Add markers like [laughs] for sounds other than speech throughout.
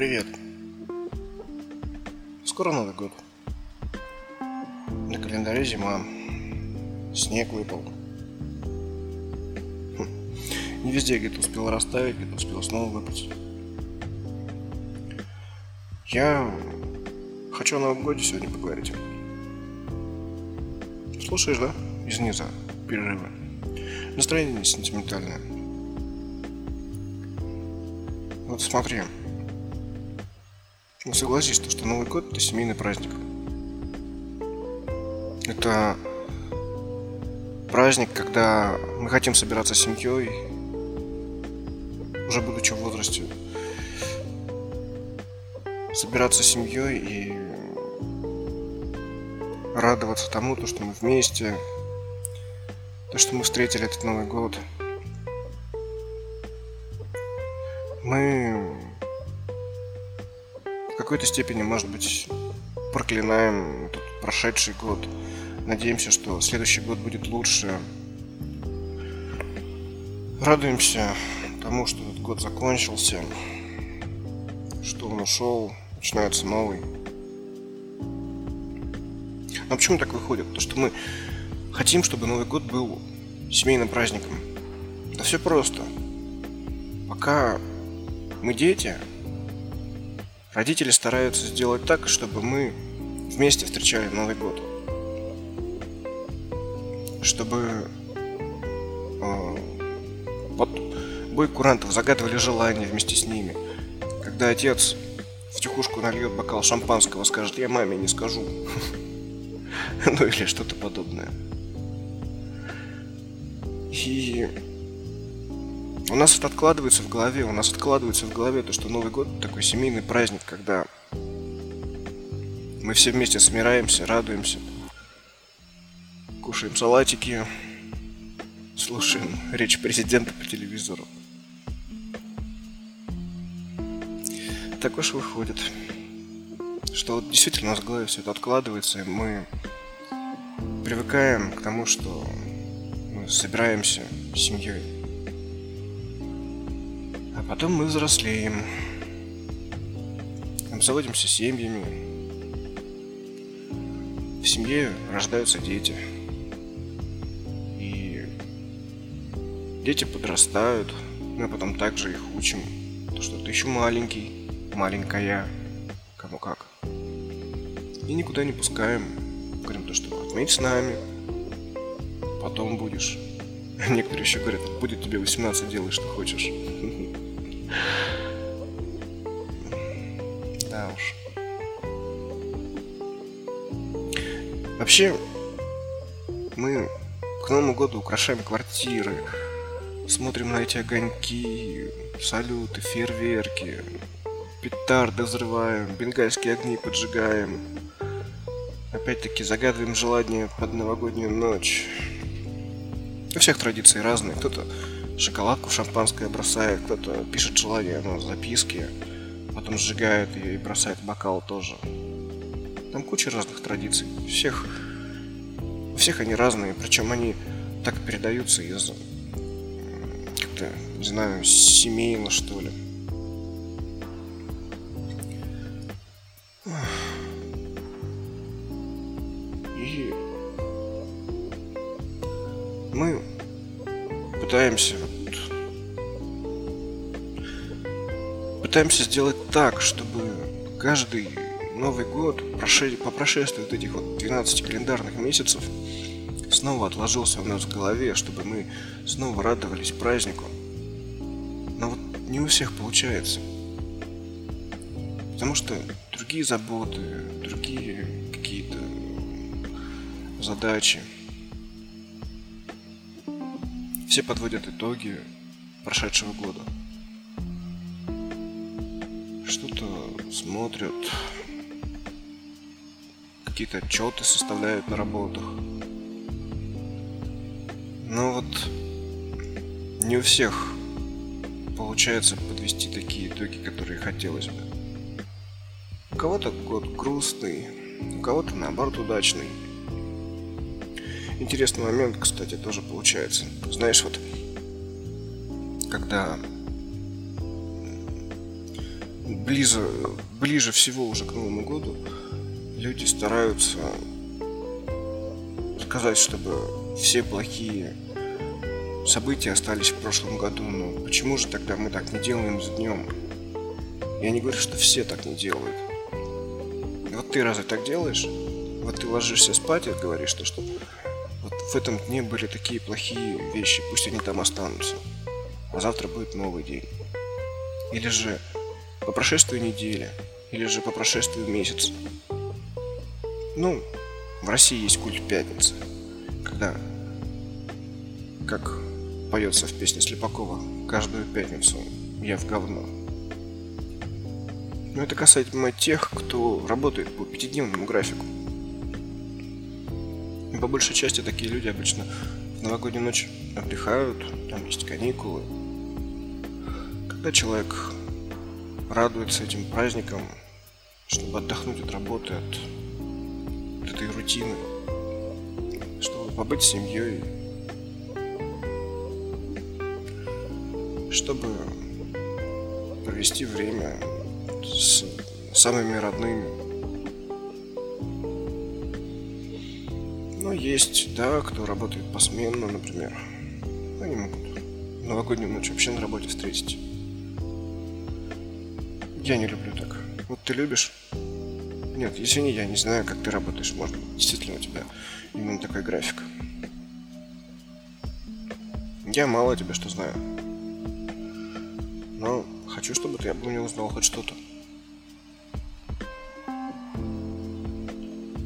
Привет. Скоро Новый год. На календаре зима. Снег выпал. Хм. Не везде где-то успел растаять, где-то успел снова выпасть. Я хочу о Новом годе сегодня поговорить. Слушаешь, да? Из низа. Перерыва. Настроение сентиментальное. Вот смотри. Ну, согласись, то, что Новый год – это семейный праздник. Это праздник, когда мы хотим собираться с семьей, уже будучи в возрасте, собираться с семьей и радоваться тому, то, что мы вместе, то, что мы встретили этот Новый год. Мы какой-то степени, может быть, проклинаем этот прошедший год. Надеемся, что следующий год будет лучше. Радуемся тому, что этот год закончился, что он ушел, начинается новый. Но почему так выходит? То, что мы хотим, чтобы Новый год был семейным праздником. Да все просто. Пока мы дети, Родители стараются сделать так, чтобы мы вместе встречали Новый год. Чтобы э, вот бой курантов загадывали желания вместе с ними. Когда отец в тихушку нальет бокал шампанского, скажет, я маме не скажу. [laughs] Ну или что-то подобное. И у нас это откладывается в голове, у нас откладывается в голове то, что Новый год такой семейный праздник, когда мы все вместе смираемся, радуемся, кушаем салатики, слушаем речь президента по телевизору. Так уж выходит, что вот действительно у нас в голове все это откладывается, и мы привыкаем к тому, что мы собираемся с семьей. Потом мы взрослеем, обзаводимся семьями. В семье рождаются дети. И дети подрастают, мы потом также их учим. То, что ты еще маленький, маленькая, кому как. И никуда не пускаем. Говорим то, что отметь с нами, потом будешь. [laughs] Некоторые еще говорят, будет тебе 18, делай, что хочешь. [laughs] Да уж. Вообще, мы к Новому году украшаем квартиры, смотрим на эти огоньки, салюты, фейерверки, петарды взрываем, бенгальские огни поджигаем. Опять-таки загадываем желание под новогоднюю ночь. У всех традиции разные. Кто-то шоколадку шампанское бросает, кто-то пишет желание на записке, потом сжигает ее и бросает бокал тоже. Там куча разных традиций. Всех, всех они разные, причем они так передаются из как-то, не знаю, семейно, что ли. И мы пытаемся пытаемся сделать так, чтобы каждый Новый год по прошествии вот этих вот 12 календарных месяцев снова отложился у нас в голове, чтобы мы снова радовались празднику. Но вот не у всех получается. Потому что другие заботы, другие какие-то задачи. Все подводят итоги прошедшего года что-то смотрят, какие-то отчеты составляют на работах. Но вот не у всех получается подвести такие итоги, которые хотелось бы. У кого-то год грустный, у кого-то наоборот удачный. Интересный момент, кстати, тоже получается. Знаешь, вот когда ближе, ближе всего уже к Новому году люди стараются сказать, чтобы все плохие события остались в прошлом году. Но почему же тогда мы так не делаем с днем? Я не говорю, что все так не делают. Вот ты разве так делаешь? Вот ты ложишься спать и говоришь, что, что в этом дне были такие плохие вещи, пусть они там останутся. А завтра будет новый день. Или же по прошествию недели, или же по прошествию месяца. Ну, в России есть культ пятницы, когда, как поется в песне Слепакова, каждую пятницу я в говно. Но это касательно тех, кто работает по пятидневному графику. По большей части такие люди обычно в новогоднюю ночь отдыхают, там есть каникулы. Когда человек радуется этим праздникам, чтобы отдохнуть от работы, от, от этой рутины, чтобы побыть с семьей, чтобы провести время с самыми родными. Есть, да, кто работает посменно, например. Они могут новогоднюю ночь вообще на работе встретить. Я не люблю так. Вот ты любишь? Нет, извини, я не знаю, как ты работаешь. Может действительно у тебя именно такой график. Я мало тебя что знаю. Но хочу, чтобы ты обо мне узнал хоть что-то.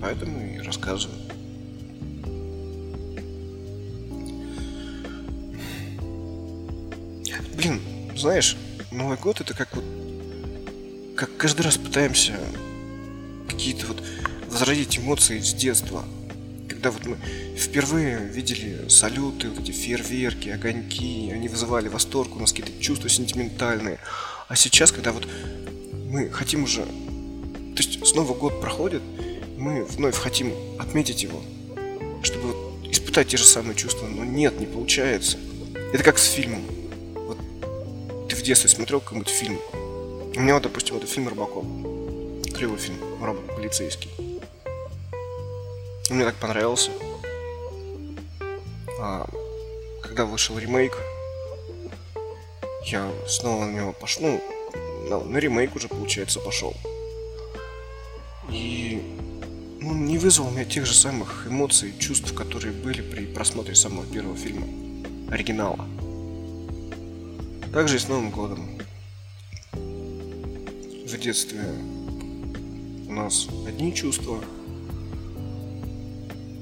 Поэтому и рассказываю. Блин, знаешь, Новый год это как вот как каждый раз пытаемся какие-то вот возродить эмоции с детства. Когда вот мы впервые видели салюты, вот эти фейерверки, огоньки, они вызывали восторг, у нас какие-то чувства сентиментальные. А сейчас, когда вот мы хотим уже... То есть снова год проходит, мы вновь хотим отметить его, чтобы вот испытать те же самые чувства, но нет, не получается. Это как с фильмом. Детстве смотрел какой-нибудь фильм, у меня, вот, допустим, это фильм «Рыбаков». Клевый фильм, робот полицейский. Мне так понравился. А, когда вышел ремейк, я снова на него пошел. Ну, на, на ремейк уже, получается, пошел. И ну, не вызвал у меня тех же самых эмоций и чувств, которые были при просмотре самого первого фильма, оригинала. Также и с Новым годом в детстве у нас одни чувства,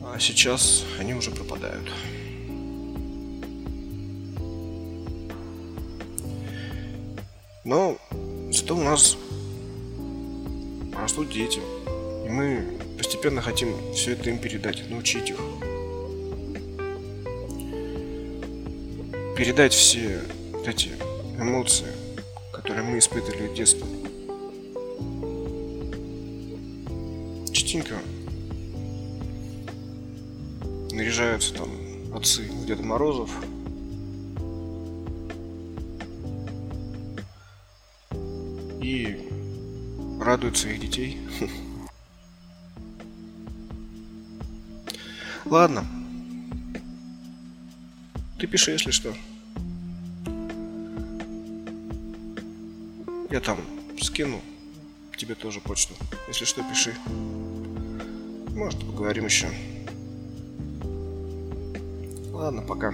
а сейчас они уже пропадают. Но зато у нас растут дети, и мы постепенно хотим все это им передать, научить их. Передать все эти эмоции, которые мы испытывали в детстве. частенько наряжаются там отцы Деда Морозов. И радуют своих детей. [laughs] Ладно. Ты пиши, если что. Я там скину тебе тоже почту. Если что, пиши. Может, поговорим еще. Ладно, пока.